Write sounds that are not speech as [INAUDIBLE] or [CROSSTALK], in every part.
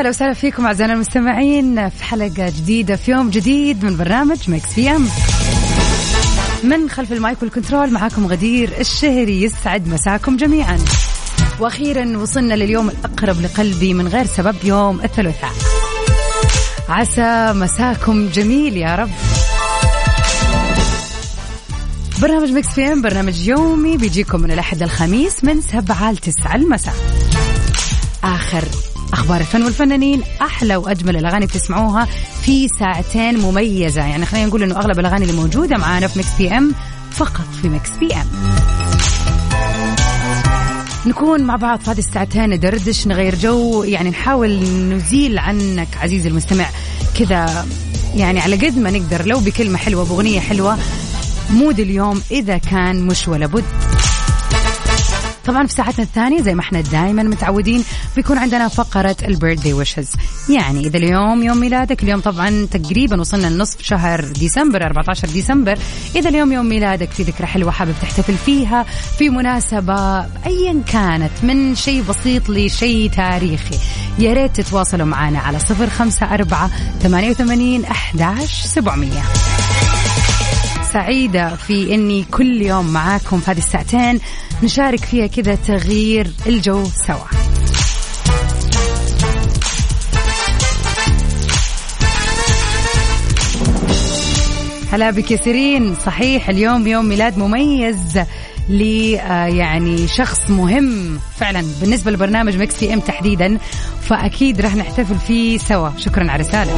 هلا وسهلا فيكم أعزائنا المستمعين في حلقة جديدة في يوم جديد من برنامج Mix PM من خلف ال mic وال control معاكم غدير الشهري يسعد مساكم جميعا. وأخيرا وصلنا لليوم الأقرب لقلبي من غير سبب يوم الثلاثاء. عسى مساكم جميل يا رب. برنامج Mix PM برنامج يومي بيجيكم من الأحد للخميس من سبعة لتسعة المساء. آخر أخبار الفن والفنانين أحلى وأجمل الأغاني بتسمعوها في ساعتين مميزة. يعني خلينا نقول إنه أغلب الأغاني اللي موجودة معانا في Mix PM فقط في Mix PM. نكون مع بعض في هذه الساعتين ندردش نغير جو يعني نحاول نزيل عنك عزيزي المستمع كذا. يعني على قد ما نقدر لو بكلمة حلوة بأغنية حلوة mood اليوم إذا كان مش ولا بد. طبعا في ساعتنا الثانية زي ما إحنا دائما متعودين بيكون عندنا فقرة البيرثدي ويشز يعني إذا اليوم يوم ميلادك اليوم طبعا تقريبا وصلنا لنصف شهر ديسمبر 14 ديسمبر. إذا اليوم يوم ميلادك في ذكرى حلوة حابب تحتفل فيها في مناسبة أيا كانت من شيء بسيط لشيء تاريخي يا ريت تتواصلوا معنا على صفر خمسة أربعة ثمانية وثمانين أحداش سبعمية. سعيدة في إني كل يوم معاكم في هذه الساعتين نشارك فيها كذا تغيير الجو سوا. هلا بك سيرين. صحيح اليوم يوم ميلاد مميز ل يعني شخص مهم فعلا بالنسبة لبرنامج مكس في إم تحديدا فأكيد راح نحتفل فيه سوا. شكرا على رسالة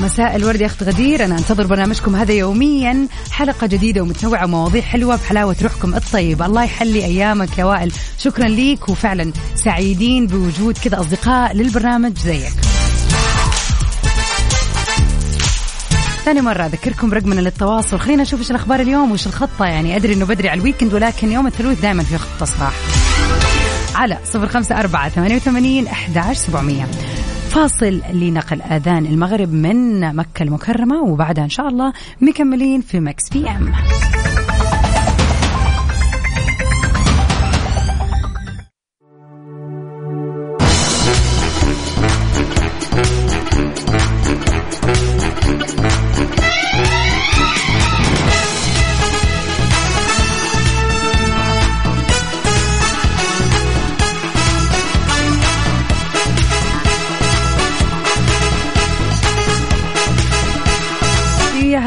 مساء الورد يا أخت غدير. أنا أنتظر برنامجكم هذا يوميا. حلقة جديدة ومتنوعة ومواضيع حلوة بحلاوة روحكم الطيبه الله يحلي أيامك يا وائل. شكرا ليك وفعلا سعيدين بوجود كذا أصدقاء للبرنامج زيك. ثاني مرة أذكركم رقمنا للتواصل. خلينا نشوف إيش الأخبار اليوم وإيش الخطة. يعني أدري إنه بدري على الويكند ولكن يوم الثلاث دائما في خطة صراحة على صفر خمسة أربعة ثمانية وثمانين أحداش سبعمية. فاصل لنقل آذان المغرب من مكة المكرمة وبعدها إن شاء الله مكملين في مكس بي أم.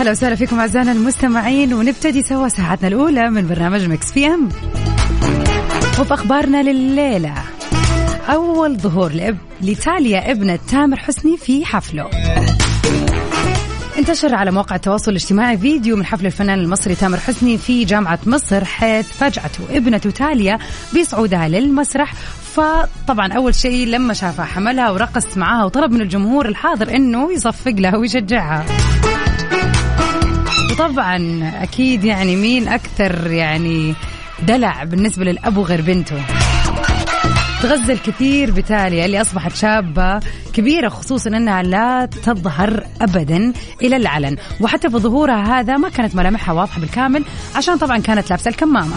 هلا وسهلا فيكم أعزائنا المستمعين ونبتدي سوا ساعتنا الأولى من برنامج مكس في أم. وباخبارنا لليلة. أول ظهور لأب... لتاليا ابنة تامر حسني في حفله. انتشر على مواقع التواصل الاجتماعي فيديو من حفل الفنان المصري تامر حسني في جامعة مصر حيث فجأته ابنته تاليا بيصعدها للمسرح. فطبعا أول شيء لما شافها حملها ورقص معاها وطلب من الجمهور الحاضر إنه يصفق لها ويشجعها. وطبعا أكيد يعني مين أكثر يعني دلع بالنسبة للأبو غير بنته؟ تغزل كثير بتاليا اللي أصبحت شابة كبيرة خصوصا إنها لا تظهر ابدا إلى العلن. وحتى في ظهورها هذا ما كانت ملامحها واضحة بالكامل عشان طبعا كانت لابسة الكمامة.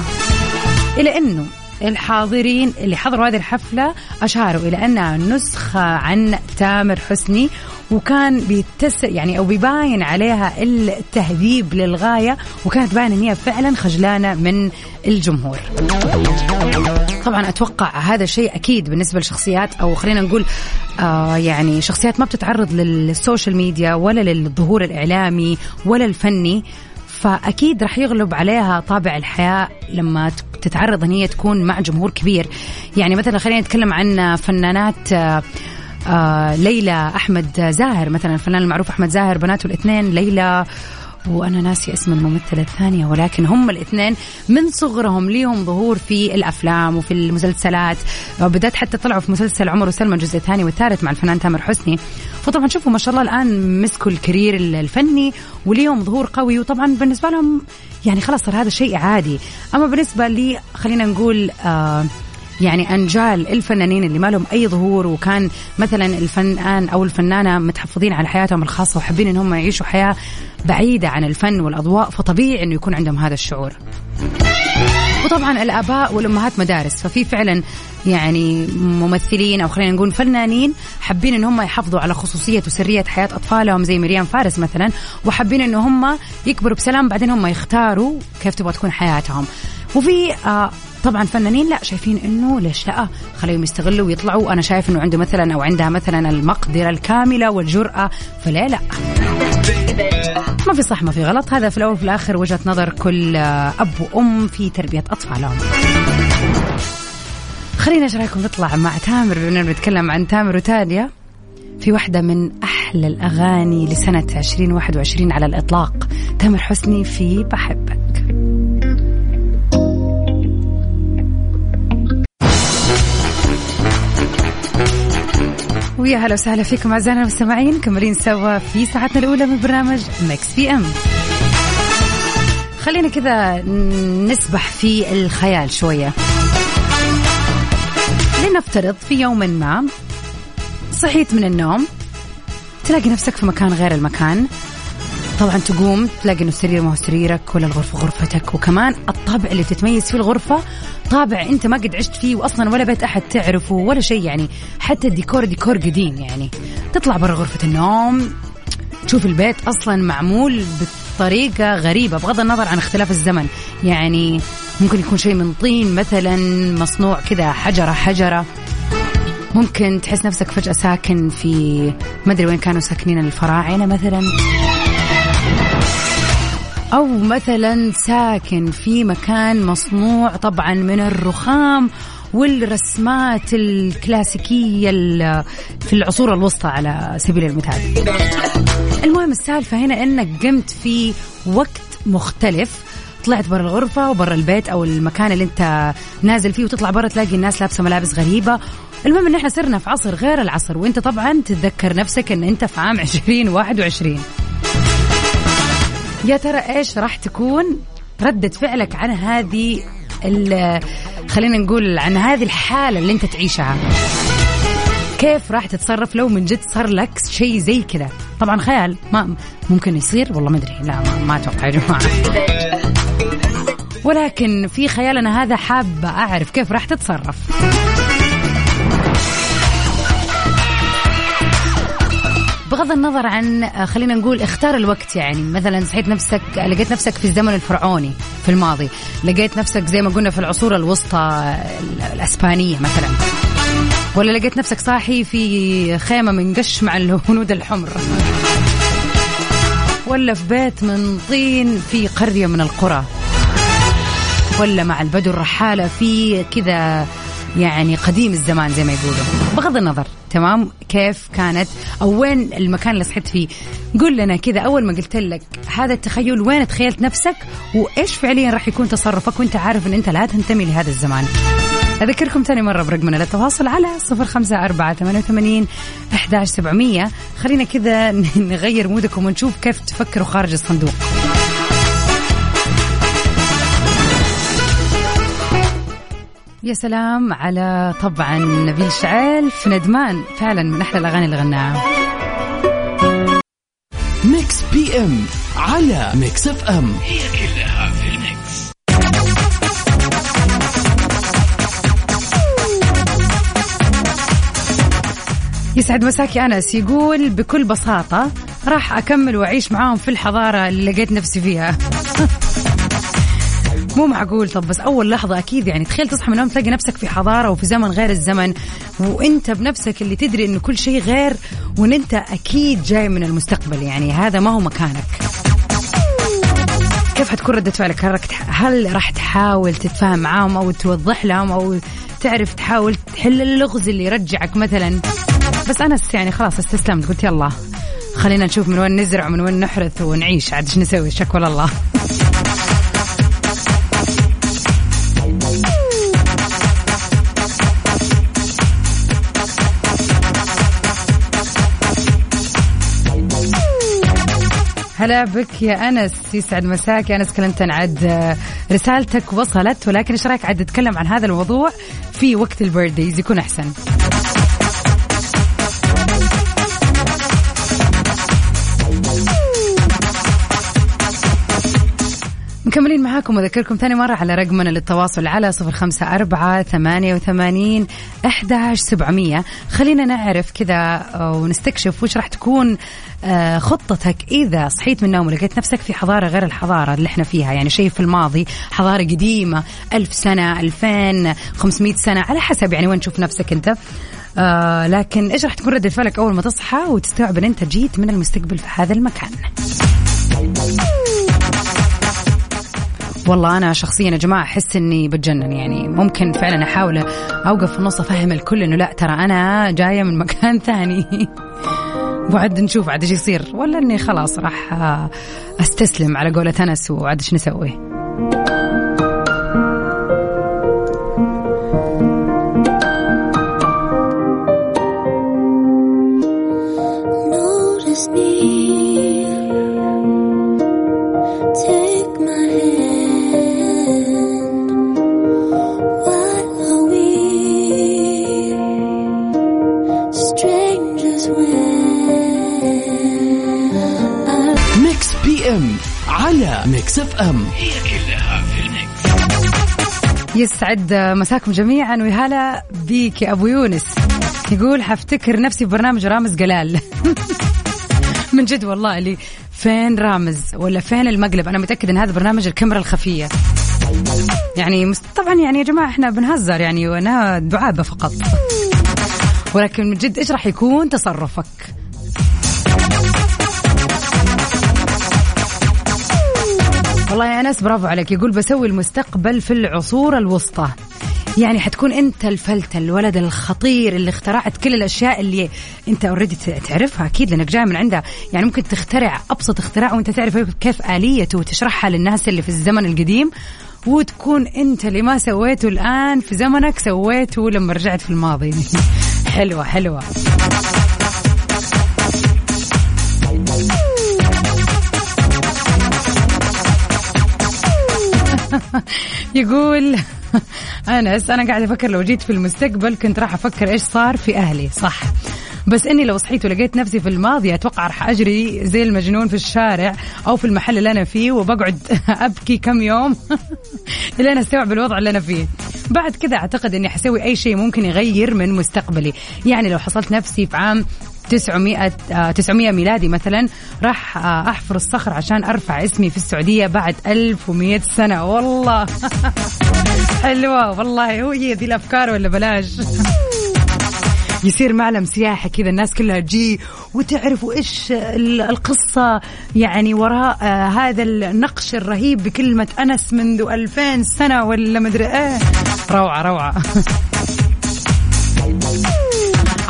إلى إنه الحاضرين اللي حضروا هذه الحفلة أشاروا إلى أنها نسخة عن تامر حسني وكان بيتس يعني أو بيباين عليها التهذيب للغاية وكانت باينة أن هي فعلا خجلانة من الجمهور. طبعا أتوقع هذا شيء أكيد بالنسبة لشخصيات أو خلينا نقول آه يعني شخصيات ما بتتعرض لل social media ولا للظهور الإعلامي ولا الفني. فأكيد راح يغلب عليها طابع الحياء لما تتعرض ان هي تكون مع جمهور كبير. يعني مثلا خلينا نتكلم عن فنانات آه ليلى أحمد زاهر مثلا الفنان المعروف أحمد زاهر بناته الاثنين ليلى وأنا ناسي اسم الممثلة الثانية ولكن هم الاثنين من صغرهم ليهم ظهور في الأفلام وفي المسلسلات بدات حتى طلعوا في مسلسل عمر وسلمى الجزء الثاني والثالث مع الفنان تامر حسني. فطبعا شوفوا ما شاء الله الآن مسكوا الكارير الفني وليهم ظهور قوي. وطبعا بالنسبة لهم يعني خلاص صار هذا شيء عادي. أما بالنسبة لي خلينا نقول آه يعني أنجال الفنانين اللي ما لهم أي ظهور وكان مثلا الفنان أو الفنانة متحفظين على حياتهم الخاصة وحابين إن هم يعيشوا حياة بعيدة عن الفن والأضواء فطبيعي إنه يكون عندهم هذا الشعور. وطبعا الآباء والأمهات مدارس ففي فعلا يعني ممثلين أو خلينا نقول فنانين حابين إن هم يحافظوا على خصوصية وسرية حياة أطفالهم زي مريم فارس مثلا وحابين إن هم يكبروا بسلام بعدين هم يختاروا كيف تبغى تكون حياتهم وفي آه طبعا فنانين لا شايفين إنه ليش لا خليهم يستغلوا ويطلعوا. أنا شايف إنه عنده مثلا أو عندها مثلا المقدرة الكاملة والجرأة فلا لا. ما في صح ما في غلط. هذا في الأول وفي الآخر وجهة نظر كل أب وأم في تربية أطفالهم. خلينا إيش رأيكم نطلع مع تامر؟ بما بنتكلم عن تامر وتاليا. في واحدة من أحلى الأغاني لسنة 2021 على الإطلاق. تامر حسني في بحبك ويا هلا وسهلا فيكم أعزائنا المستمعين مكملين سوا في ساعتنا الأولى من برنامج Mix PM خلينا كذا نسبح في الخيال شوية. لنفترض في يوم ما صحيت من النوم تلاقي نفسك في مكان غير المكان طبعا تقوم تلاقي إنه السرير ما هو سريرك ولا الغرفه غرفتك. وكمان الطابع اللي تتميز فيه الغرفة طابع أنت ما قد عشت فيه واصلا ولا بيت أحد تعرفه ولا شيء يعني. حتى الديكور ديكور قديم يعني. تطلع برا غرفة النوم تشوف البيت أصلا معمول بطريقة غريبة بغض النظر عن اختلاف الزمن. يعني ممكن يكون شيء من طين مثلا مصنوع كذا حجرة حجرة. ممكن تحس نفسك فجأة ساكن في ما أدري وين كانوا ساكنين الفراعنة مثلا. أو مثلا ساكن في مكان مصنوع طبعا من الرخام والرسمات الكلاسيكية في العصور الوسطى على سبيل المثال. المهم السالفة هنا أنك قمت في وقت مختلف طلعت برا الغرفة وبرا البيت أو المكان اللي أنت نازل فيه وتطلع برا تلاقي الناس لابسة ملابس غريبة. المهم إن إحنا صرنا في عصر غير العصر وإنت طبعا تتذكر نفسك إن إنت في عام 2021 يا ترى إيش راح تكون ردة فعلك عن هذه خلينا نقول عن هذه الحالة اللي أنت تعيشها؟ كيف راح تتصرف لو من جد صار لك شيء زي كذا؟ طبعا خيال ما ممكن يصير والله ما أدري لا ما, أتوقع يا جماعة. ولكن في خيالنا هذا حابه أعرف كيف راح تتصرف. بغض النظر عن خلينا نقول اختار الوقت يعني مثلا صحيت نفسك لقيت نفسك في الزمن الفرعوني في الماضي لقيت نفسك زي ما قلنا في العصور الوسطى الأسبانية مثلا ولا لقيت نفسك صاحي في خيمة من قش مع الهنود [LAUGHS] الحمر ولا في بيت من طين في قرية من القرى ولا مع البدو الرحالة في كذا يعني قديم الزمان زي ما يقولوا. بغض النظر تمام؟ كيف كانت؟ أو وين المكان اللي صحيت فيه؟ قول لنا كذا أول ما قلت لك هذا التخيل وين تخيلت نفسك؟ وإيش فعليا راح يكون تصرفك؟ وأنت عارف إن أنت لا تنتمي لهذا الزمان. أذكركم ثاني مرة برقمنا للتواصل على صفر خمسة أربعة ثمانية وثمانين أحداش سبعمية. خلينا كذا [LAUGHS] نغير مودكم ونشوف كيف تفكروا خارج الصندوق. يا سلام على طبعا نبيل شعيل في ندمان. فعلا من أحلى الأغاني اللي غناها. Mix PM على Mix FM هي كلها في ال Mix. يسعد مساك يا أنس. يقول بكل بساطة راح أكمل وأعيش معاهم في الحضارة اللي لقيت نفسي فيها. [LAUGHS] مو معقول. طب بس أول لحظة أكيد يعني تخيل تصحى من النوم تلاقي نفسك في حضارة وفي زمن غير الزمن وأنت بنفسك اللي تدري إنه كل شيء غير وإن أنت أكيد جاي من المستقبل. يعني هذا ما هو مكانك. كيف حتكون ردة فعلك؟ هل راح تحاول تتفاهم معاهم أو توضح لهم أو تعرف تحاول تحل اللغز اللي يرجعك مثلا؟ بس أنس يعني خلاص استسلمت قلت يلا خلينا نشوف من وين نزرع ومن وين نحرث ونعيش. عاد إيش نسوي؟ شكوى الله هلا بك يا أنس يسعد مساك. يا أنس كلمتن عاد رسالتك وصلت ولكن إيش رأيك عاد نتكلم عن هذا الموضوع في وقت البيرثديز يكون أحسن. مكملين معاكم وذكركم ثاني مرة على رقمنا للتواصل على صفر خمسة أربعة ثمانية وثمانين أحداش سبعمية. خلينا نعرف كذا ونستكشف وش راح تكون آه، خطتك إذا صحيت من النوم ولقيت نفسك في حضارة غير الحضارة اللي إحنا فيها. يعني شيء في الماضي حضارة قديمة ألف سنة ألفين خمسمائة سنة على حسب يعني وين تشوف نفسك أنت. آه لكن إيش راح تكون ردة فعلك أول ما تصحى وتستوعب إن أنت جيت من المستقبل في هذا المكان. والله أنا شخصيا يا جماعة أحس إني بتجنن يعني ممكن فعلا أحاول أوقف في النص أفهم الكل إنه لا ترى أنا جاية من مكان [LAUGHS] ثاني. وعد نشوف عاد إيش يصير. ولا إني خلاص راح أستسلم على قولة أنس وعاد إيش نسوي. Mix FM هي كلها في ال Mix يسعد مساكم جميعا وهلا بيك يا أبو يونس. يقول حفتكر نفسي ببرنامج رامز جلال [LAUGHS] من جد والله اللي فين رامز ولا فين المقلب؟ أنا متاكد إن هذا برنامج الكاميرا الخفية. يعني طبعا يعني يا جماعة إحنا بنهزر يعني وأنا دعابة فقط. ولكن من جد إيش راح يكون تصرفك؟ والله يا أنس برافو عليك. يقول بسوي المستقبل في العصور الوسطى. يعني حتكون أنت الفلتة الولد الخطير اللي اخترعت كل الأشياء اللي أنت اوريدي تعرفها. أكيد لأنك جاي من عندها. يعني ممكن تخترع أبسط اختراع وأنت تعرف كيف آليته وتشرحها للناس اللي في الزمن القديم. وتكون أنت اللي ما سويته الآن في زمنك سويته لما رجعت في الماضي. [LAUGHS] حلوة حلوة. [LAUGHS] يقول انس أنا قاعد أفكر لو جيت في المستقبل كنت راح أفكر إيش صار في أهلي صح. بس إني لو صحيت ولقيت نفسي في الماضي أتوقع راح أجري زي المجنون في الشارع أو في المحل اللي أنا فيه وبقعد [LAUGHS] أبكي كم يوم [LAUGHS] لين أستوعب الوضع اللي أنا فيه. بعد كذا أعتقد إني حسوي أي شيء ممكن يغير من مستقبلي. يعني لو حصلت نفسي في عام 900 900 ميلادي مثلا راح آه، أحفر الصخر عشان أرفع اسمي في السعودية بعد 1100 سنة. والله. [LAUGHS] حلوة. والله هو هي ذي الأفكار ولا بلاش؟ [LAUGHS] يصير معلم سياحي كذا الناس كلها تجي وتعرف إيش القصة يعني وراء آه، هذا النقش الرهيب بكلمة أنس منذ 2000 سنة ولا مدري إيه. روعة روعة. [LAUGHS]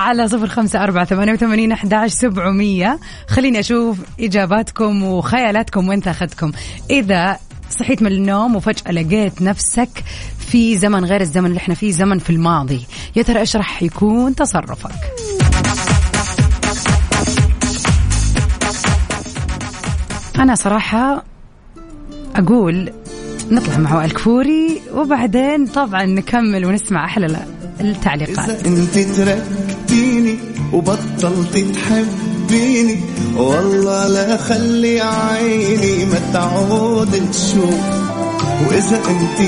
على صفر خمسة أربعة ثمانية وثمانين أحداش سبعمية. خليني أشوف إجاباتكم وخيالاتكم وين تأخذكم. إذا صحيت من النوم وفجأة لقيت نفسك في زمن غير الزمن اللي إحنا فيه زمن في الماضي يا ترى إيش راح يكون تصرفك؟ أنا صراحة أقول نطلع مع وائل كفوري وبعدين طبعا نكمل ونسمع أحلى التعليقات. إذا أنت تركتيني وبطلت تحبيني. والله لا خلي عيني ما تعود تشوف وإذا أنت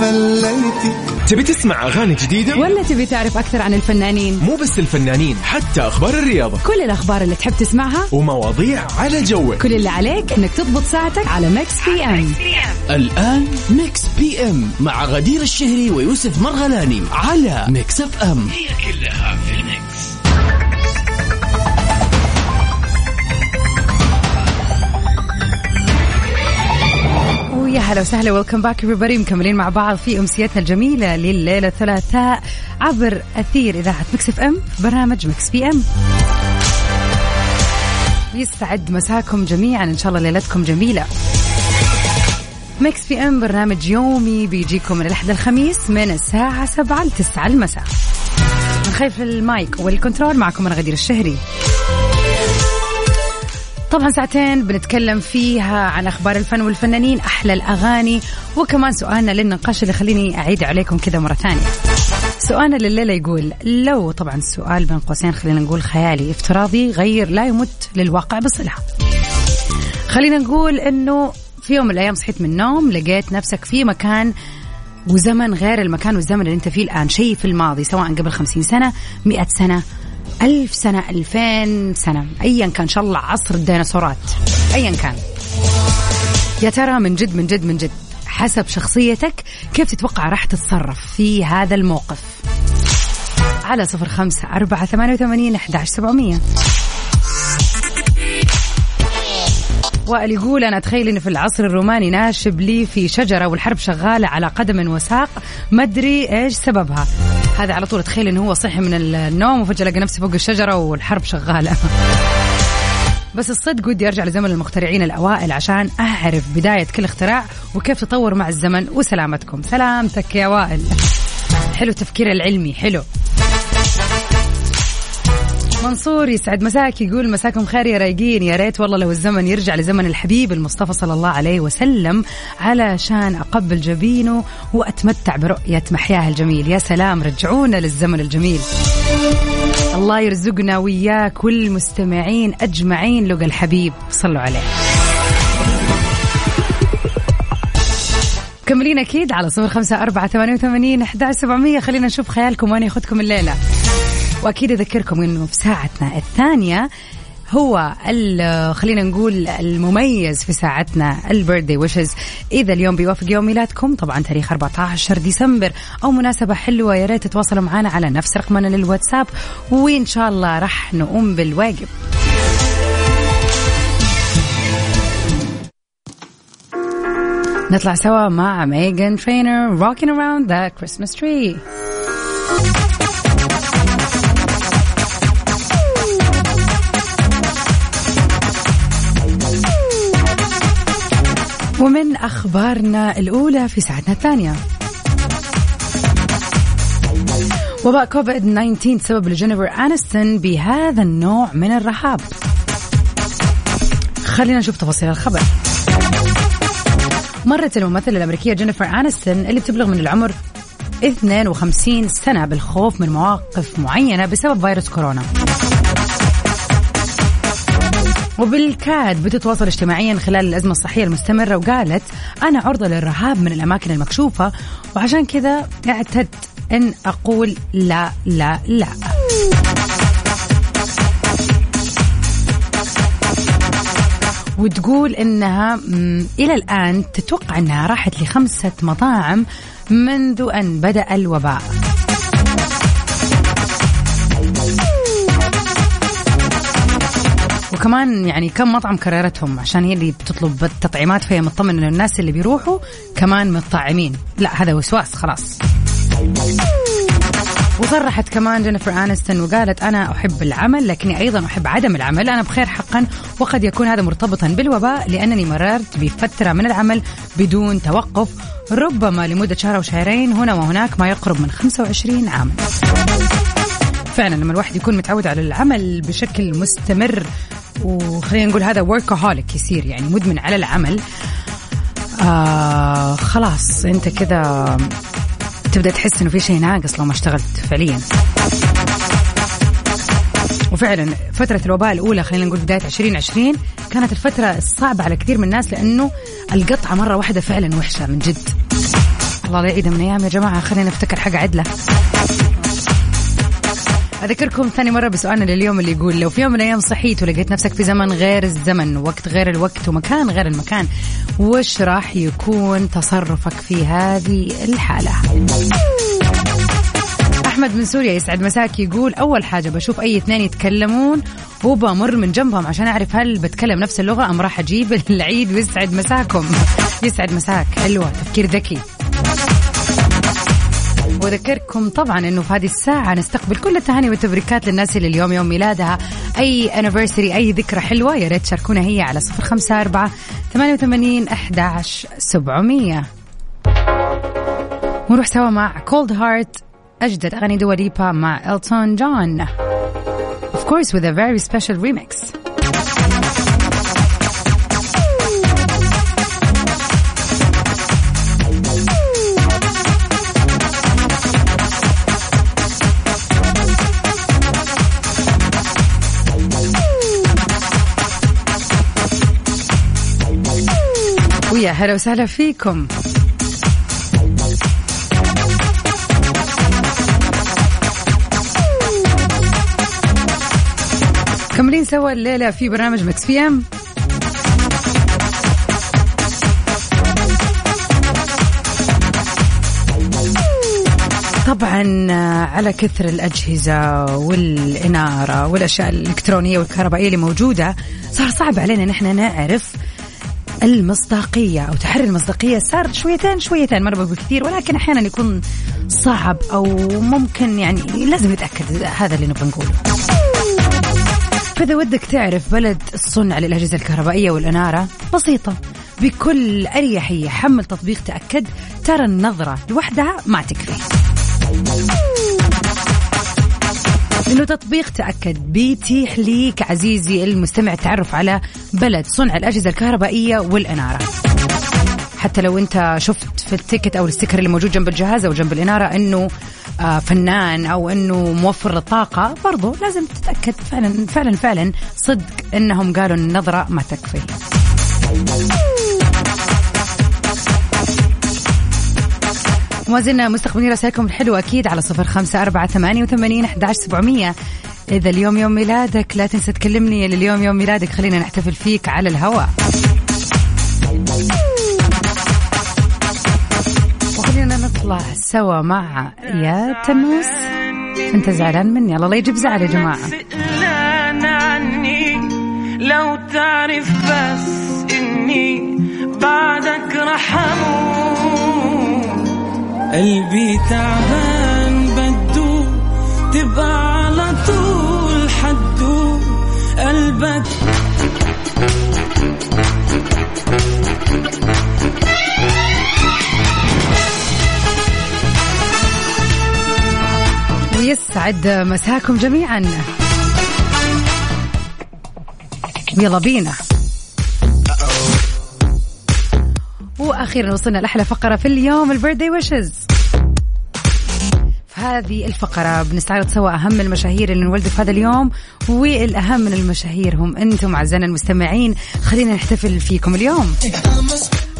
فليتي. تبي تسمع أغاني جديدة؟ ولا تبي تعرف أكثر عن الفنانين؟ مو بس الفنانين حتى أخبار الرياضة. كل الأخبار اللي تحب تسمعها؟ ومواضيع على جوك. كل اللي عليك إنك تضبط ساعتك على Mix PM الآن Mix PM مع غدير الشهري ويوسف مرغلاني على Mix FM هي كلها في هلا وسهلا. welcome back everybody. مكملين مع بعض في أمسيتنا الجميلة لليلة الثلاثاء عبر أثير إذاعة Mix FM برنامج Mix PM يسعد مساكم جميعا. إن شاء الله ليلتكم جميلة. Mix PM برنامج يومي بيجيكم من الأحد للخميس من الساعة 7 ل 9 المساء. من خلف المايك والكنترول معكم أنا غدير الشهري. طبعا ساعتين بنتكلم فيها عن أخبار الفن والفنانين أحلى الأغاني وكمان سؤالنا للنقاش اللي خليني أعيد عليكم كذا مرة ثانية. سؤالنا لليلة يقول لو طبعا السؤال بين قوسين خلينا نقول خيالي افتراضي غير لا يمت للواقع بصلة. خلينا نقول إنه في يوم من الأيام صحيت من النوم لقيت نفسك في مكان وزمن غير المكان والزمن اللي أنت فيه الآن شيء في الماضي سواء قبل خمسين سنة مئة سنة ألف سنة ألفين سنة. أيا كان شاء الله عصر الديناصورات. أيا كان. يا ترى من جد من جد من جد حسب شخصيتك كيف تتوقع راح تتصرف في هذا الموقف؟ على صفر خمسة أربعة ثمانية وثمانين أحداش سبعمية. وائل يقول أنا أتخيل اني في العصر الروماني ناشب لي في شجرة والحرب شغالة على قدم وساق ما أدري إيش سببها. هذا على طول اتخيل إنه هو صحي من النوم وفجأة لقى نفسه فوق الشجرة والحرب شغالة. بس الصدق ودي أرجع لزمن المخترعين الأوائل عشان أعرف بداية كل اختراع وكيف تطور مع الزمن. وسلامتكم. سلامتك يا وائل. حلو التفكير العلمي. حلو. منصور يسعد مساك يقول مساكم خير يا رايقين يا ريت والله لو الزمن يرجع لزمن الحبيب المصطفى صلى الله عليه وسلم علشان أقبل جبينه وأتمتع برؤية محياه الجميل. يا سلام رجعونا للزمن الجميل. الله يرزقنا وياك والمستمعين أجمعين لقى الحبيب صلوا عليه. مكملين أكيد على صفر خمسة أربعة ثمانية وثمانين أحد سبعمية. خلينا نشوف خيالكم وين ياخذكم الليلة. وأكيد أذكركم إنه في ساعتنا الثانية هو خلينا نقول المميز في ساعتنا البيرثدي ويشز إذا اليوم بيوافق يوم ميلادكم طبعا تاريخ 14 ديسمبر أو مناسبة حلوة يا ريت تتواصلوا معنا على نفس رقمنا للواتساب وإن شاء الله راح نقوم بالواجب. نطلع سوا مع ميغان ترينر rocking around the Christmas tree. ومن أخبارنا الأولى في ساعتنا الثانية. وباء كوفيد 19 سبب لجينيفر أنستون بهذا النوع من الرهاب خلينا نشوف تفاصيل الخبر. مرت الممثلة الأمريكية جينيفر أنستون اللي بتبلغ من العمر 52 سنة بالخوف من مواقف معينة بسبب فيروس كورونا. وبالكاد بتتواصل اجتماعيا خلال الأزمة الصحية المستمرة وقالت أنا عرضة للرهاب من الأماكن المكشوفة وعشان كذا اعتدت أن أقول لا لا لا. وتقول إنها إلى الآن تتوقع إنها راحت لخمسة مطاعم منذ أن بدأ الوباء. وكمان يعني كم مطعم كررتهم عشان هي اللي بتطلب التطعيمات فهي مطمن ان الناس اللي بيروحوا كمان متطعمين. لا هذا وسواس خلاص. وصرحت كمان جينيفر انستون وقالت أنا أحب العمل لكني أيضا أحب عدم العمل. أنا بخير حقا وقد يكون هذا مرتبطا بالوباء لأنني مررت بفترة من العمل بدون توقف ربما لمدة شهر أو شهرين هنا وهناك ما يقرب من 25 عام فعلا لما الواحد يكون متعود على العمل بشكل مستمر وخلينا نقول هذا وركهوليك يصير يعني مدمن على العمل. آه خلاص أنت كذا تبدأ تحس إنه في شيء ناقص لو ما اشتغلت فعليا. وفعلا فترة الوباء الأولى خلينا نقول بداية 2020 كانت الفترة الصعبة على كثير من الناس لأنه القطعة مرة واحدة فعلا وحشة من جد. الله لا يعيدها من أيام يا جماعة خلينا نفتكر حاجة عدلة. أذكركم ثاني مرة بسؤالنا لليوم اللي يقول لو في يوم من الأيام صحيت ولقيت نفسك في زمن غير الزمن وقت غير الوقت ومكان غير المكان وش راح يكون تصرفك في هذه الحالة؟ أحمد من سوريا يسعد مساك يقول أول حاجة بشوف أي اثنين يتكلمون وبمر من جنبهم عشان أعرف هل بتكلم نفس اللغة أم راح أجيب [LAUGHS] العيد ويسعد مساكم. يسعد مساك حلوة تفكير ذكي. وذكركم طبعا إنه في هذه الساعة نستقبل كل التهاني والتبريكات للناس اللي اليوم يوم ميلادها. أي anniversary أي ذكرى حلوة يا ريت تشاركونا هي على صفر خمسة أربعة ثمانية وثمانين أحداش سبعمية. ونروح سوا مع Cold Heart أجدد أغاني دوا ليبا مع إلتون جون Of course with a very special remix. ويا هلا وسهلا فيكم. كملين سوا الليلة في برنامج مكس في ام. طبعا على كثر الأجهزة والإنارة والأشياء الإلكترونية والكهربائية اللي موجودة صار صعب علينا نحن نعرف المصداقية أو تحري المصداقية صار شويتين شويتين مرة بقول كثير ولكن أحيانا يكون صعب أو ممكن يعني لازم نتأكد هذا اللي نبغى نقوله. فإذا ودك تعرف بلد الصنع للأجهزة الكهربائية والإنارة بسيطة. بكل أريحية حمل تطبيق تأكد ترى النظرة لوحدها ما تكفي. إنه تطبيق تأكد. بيتيح ليك عزيزي المستمع التعرف على بلد صنع الأجهزة الكهربائية والإنارة. حتى لو أنت شفت في ال ticket أو ال sticker اللي موجود جنب الجهاز أو جنب الإنارة إنه آه فعال أو إنه موفر للطاقه برضو لازم تتأكد. فعلا فعلا فعلا صدق إنهم قالوا النظرة ما تكفي. وما زلنا مستقبلين رسائلكم الحلوة أكيد على صفر خمسة أربعة ثمانية وثمانين أحداش سبعمية. إذا اليوم يوم ميلادك لا تنسى تكلمني. اليوم يوم ميلادك خلينا نحتفل فيك على الهواء. وخلينا نطلع سوا مع يا تنوس أنت زعلان مني؟ الله لا يجيب زعل يا جماعة. لو تعرف بس إني بعدك رح قلبي تعبان بدو تبقى على طول حدو. قلبك ويسعد مساكم جميعا. يلا بينا. وأخيرا وصلنا لأحلى فقرة في اليوم البيرثدي ويشز في هذه الفقرة بنستعرض سوا أهم المشاهير اللي انولدوا في هذا اليوم والأهم من المشاهير هم أنتم أعزائنا المستمعين. خلينا نحتفل فيكم اليوم.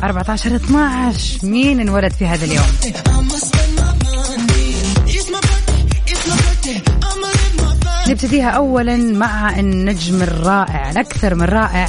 14 12 مين انولد في هذا اليوم؟ نبتديها أولا مع النجم الرائع الأكثر من رائع.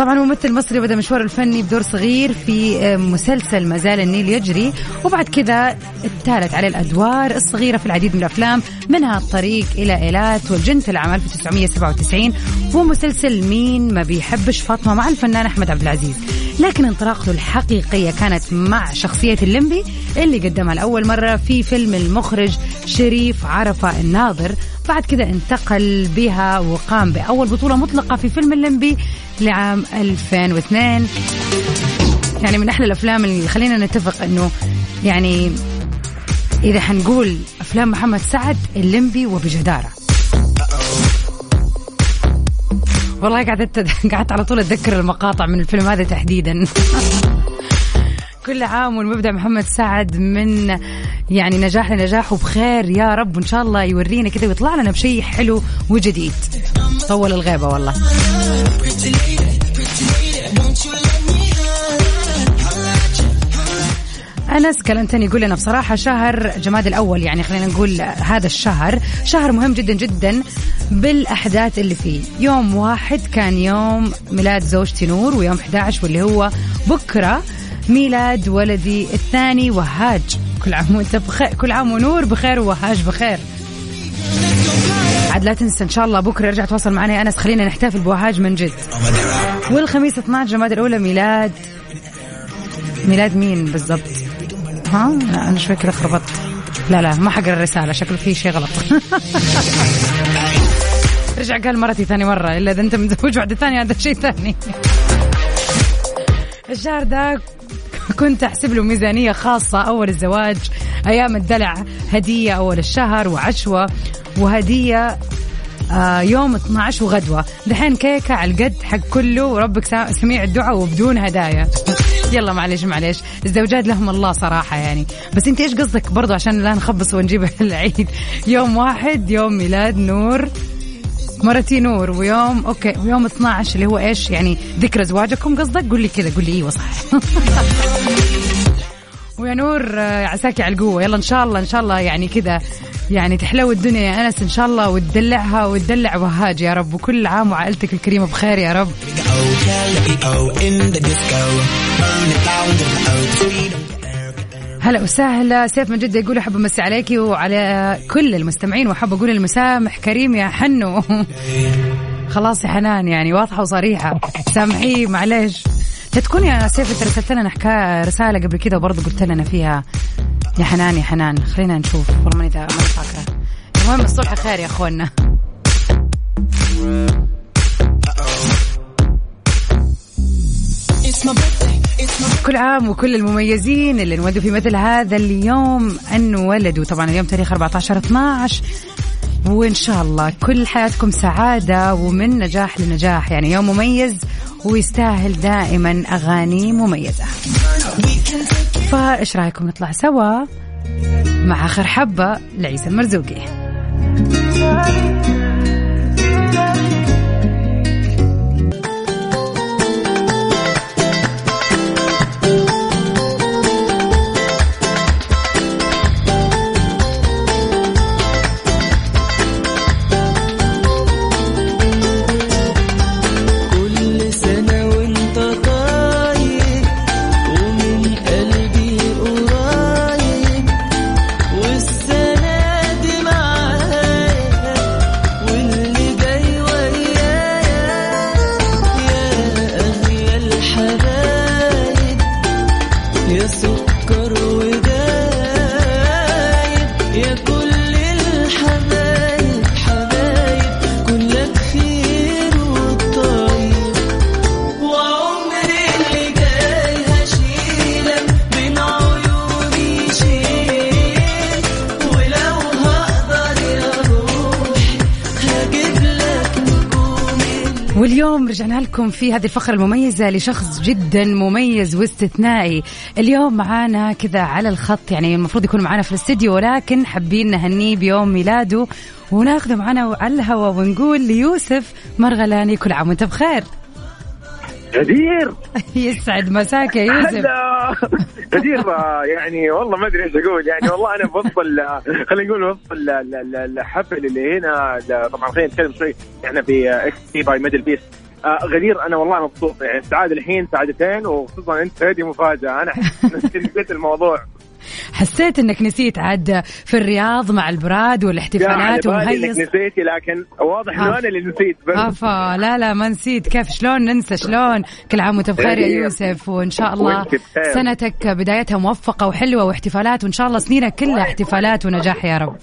طبعا ممثل مصري بدا مشواره الفني بدور صغير في مسلسل ما زال النيل يجري. وبعد كذا التالت عليه الأدوار الصغيرة في العديد من الأفلام منها الطريق إلى إيلات والجنت العام 1997 ومسلسل مين ما بيحبش فاطمة مع الفنان أحمد عبد العزيز. لكن انطلاقته الحقيقية كانت مع شخصية الليمبي اللي قدمها لأول مرة في فيلم المخرج شريف عرفة الناظر. بعد كده انتقل بها وقام بأول بطولة مطلقة في فيلم الليمبي لعام 2002 يعني من أحلى الأفلام اللي خلينا نتفق أنه يعني إذا حنقول أفلام محمد سعد الليمبي وبجدارة. والله قعدت [LAUGHS] قعدت على طول أتذكر المقاطع من الفيلم هذا تحديدا. [LAUGHS] كل عام والمبدع محمد سعد من يعني نجاح لنجاح وبخير يا رب وإن شاء الله يورينا كذا ويطلع لنا بشيء حلو وجديد. طول الغيبة والله. أنس كلمتني يقول لنا بصراحة شهر جماد الأول يعني خلينا نقول هذا الشهر شهر مهم جدا جدا بالأحداث اللي فيه. يوم واحد كان يوم ميلاد زوجتي نور ويوم 11 واللي هو بكرة ميلاد ولدي الثاني وهاج. كل عام وأنت بخير كل عام ونور بخير ووهاج بخير. عاد لا تنسى إن شاء الله بكرة ارجع تواصل معنا يا أنس خلينا نحتفل بوهاج من جد. والخميس 12 جماد الأولى ميلاد ميلاد مين بالضبط؟ ها؟ لا أنا شوي كذا خربطت. لا لا ما حقرأ الرسالة شكله في شيء غلط. [LAUGHS] رجع قال مرتي ثاني مرة إلا إذا أنت متزوج واحدة ثانية هذا شيء ثاني. [LAUGHS] الشهر ده كنت أحسب له ميزانية خاصة أول الزواج أيام الدلع هدية أول الشهر وعشوة وهدية آه يوم 12 وغدوة. دحين كيكة على القد حق كله وربك سميع الدعاء وبدون هدايا. يلا معليش معليش الزوجات لهم الله صراحة يعني. بس انت إيش قصدك برضو عشان لا نخبص ونجيب [LAUGHS] العيد؟ يوم واحد يوم ميلاد نور. مرتي نور ويوم أوكي ويوم 12 اللي هو إيش؟ يعني ذكرى زواجكم قصدك؟ قول لي كذا قول لي إيوه صح. [LAUGHS] ويا نور آه، عساكي على القوة. يلا إن شاء الله إن شاء الله يعني كذا. يعني تحلو الدنيا يا أنس إن شاء الله وتدلعها وتدلع وهاج يا رب. وكل عام وعائلتك الكريمة بخير يا رب. هلا وسهلا. سيف من جدة يقول أحب امسي عليكي وعلى كل المستمعين وأحب أقول المسامح. كريم يا حنو. خلاص يا حنان يعني واضحة وصريحة. سامحيه معلش تكون يا سيف انت رسلت لنا رسالة قبل كده وبرضه قلت لنا فيها. يا حنان يا حنان خلينا نشوف. والله ماني ماني فاكرة. المهم الصبح خير يا اخوانا كل عام وكل المميزين اللي انولدوا في مثل هذا اليوم. انولدوا طبعا اليوم تاريخ 14 12 وإن شاء الله كل حياتكم سعادة ومن نجاح لنجاح. يعني يوم مميز ويستاهل دائما أغاني مميزة. فإيش رأيكم نطلع سوا مع آخر حبة لعيسى المرزوقي؟ واليوم رجعنا لكم في هذه الفقرة المميزة لشخص جدا مميز واستثنائي. اليوم معانا كذا على الخط يعني المفروض يكون معانا في الاستديو ولكن حابين نهنيه بيوم ميلاده. وناخذه معنا على الهواء ونقول ليوسف مرغلاني كل عام وانت بخير. غدير [LAUGHS] يسعد مساك يا يوسف. غدير يعني والله ما أدري إيش أقول. يعني والله أنا بوصل آه، خلينا نقول وسط ال- ال- ال- الحفل اللي هنا. طبعا خلينا نتكلم شوي. إحنا في XP by Middle Beast. آه غدير أنا والله مبسوط. يعني السعاده الحين سعادتين وخصوصا أنت هذه مفاجأة. أنا [LAUGHS] نسيت الموضوع. حسيت انك نسيت عاد في الرياض مع البراد والاحتفالات بالليل ومهيص انك نسيتي لكن واضح انه. أنا اللي نسيت؟ بس افا لا لا ما نسيت. كيف؟ شلون؟ ننسى شلون؟ كل عام وانت بخير يا غريب. يوسف وإن شاء الله. سنتك بدايتها موفقة وحلوة واحتفالات وإن شاء الله سنينك كلها احتفالات ونجاح يا رب.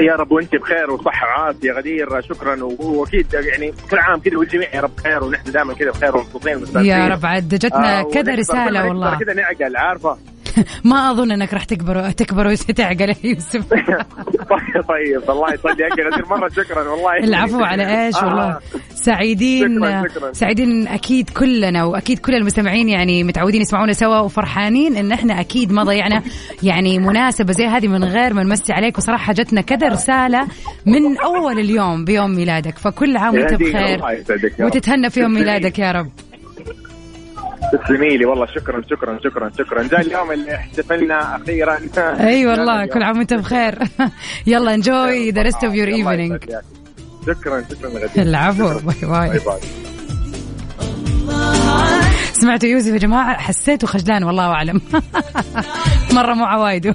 يا رب وانت بخير وصحة وعافية غدير شكرا. وأكيد يعني كل عام كذا والجميع يا رب بخير ونحن دائما كذا بخير ومبسوطين. يا رب عاد جتنا آه، كذا ما والله. كذا نعقل عارفة؟ [LAUGHS] ما أظن إنك راح تكبر تكبر وتعقل [LAUGHS] يا يوسف. طيب طيب الله يا غدير مرة شكرا والله. العفو على إيش؟ آه. والله. سعيدين شكراً، شكراً. سعيدين أكيد كلنا وأكيد كل المستمعين يعني متعودين يسمعونا سوا وفرحانين إن إحنا أكيد ما ضيعنا يعني مناسبة زي هذه من غير ما نمسي عليك. وصراحة جتنا كذا رساله من أول اليوم بيوم ميلادك. فكل عام وأنت بخير. وتتهنى في يوم ميلادك يا رب. تسلمي لي والله شكرا شكرا شكرا شكرا. جاء اليوم اللي احتفلنا أخيرا. أي والله كل عام وأنت بخير. [LAUGHS] يلا enjoy the rest of your evening. شكرا شكرا غدير. العفو bye bye. bye bye. سمعتوا يوسف يا جماعة؟ حسيته خجلان والله أعلم. [LAUGHS] مرة مو عوايده.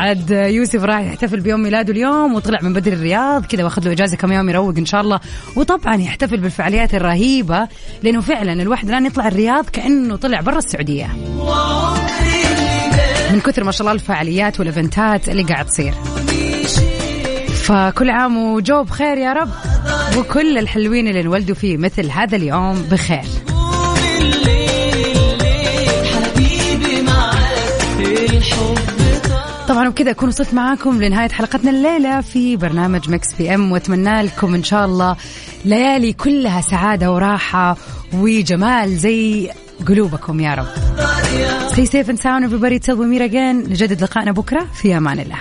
عاد يوسف راح يحتفل بيوم ميلاده اليوم وطلع من بدري الرياض كذا واخذ له اجازة كم يوم يروق إن شاء الله. وطبعا يحتفل بالفعاليات الرهيبة لأنه فعلا الواحد الآن يطلع الرياض كأنه طلع برا السعودية. من كثر ما شاء الله الفعاليات والإيفنتات اللي قاعد تصير. فكل عام وجو بخير يا رب وكل الحلوين اللي انولدوا فيه مثل هذا اليوم بخير. طبعا وبكذا أكون وصلت معاكم لنهاية حلقتنا الليلة في برنامج Mix PM وأتمنى لكم إن شاء الله ليالي كلها سعادة وراحة وجمال زي قلوبكم يا رب. Stay safe and sound everybody till we meet again نجدد لقائنا بكرة في أمان الله.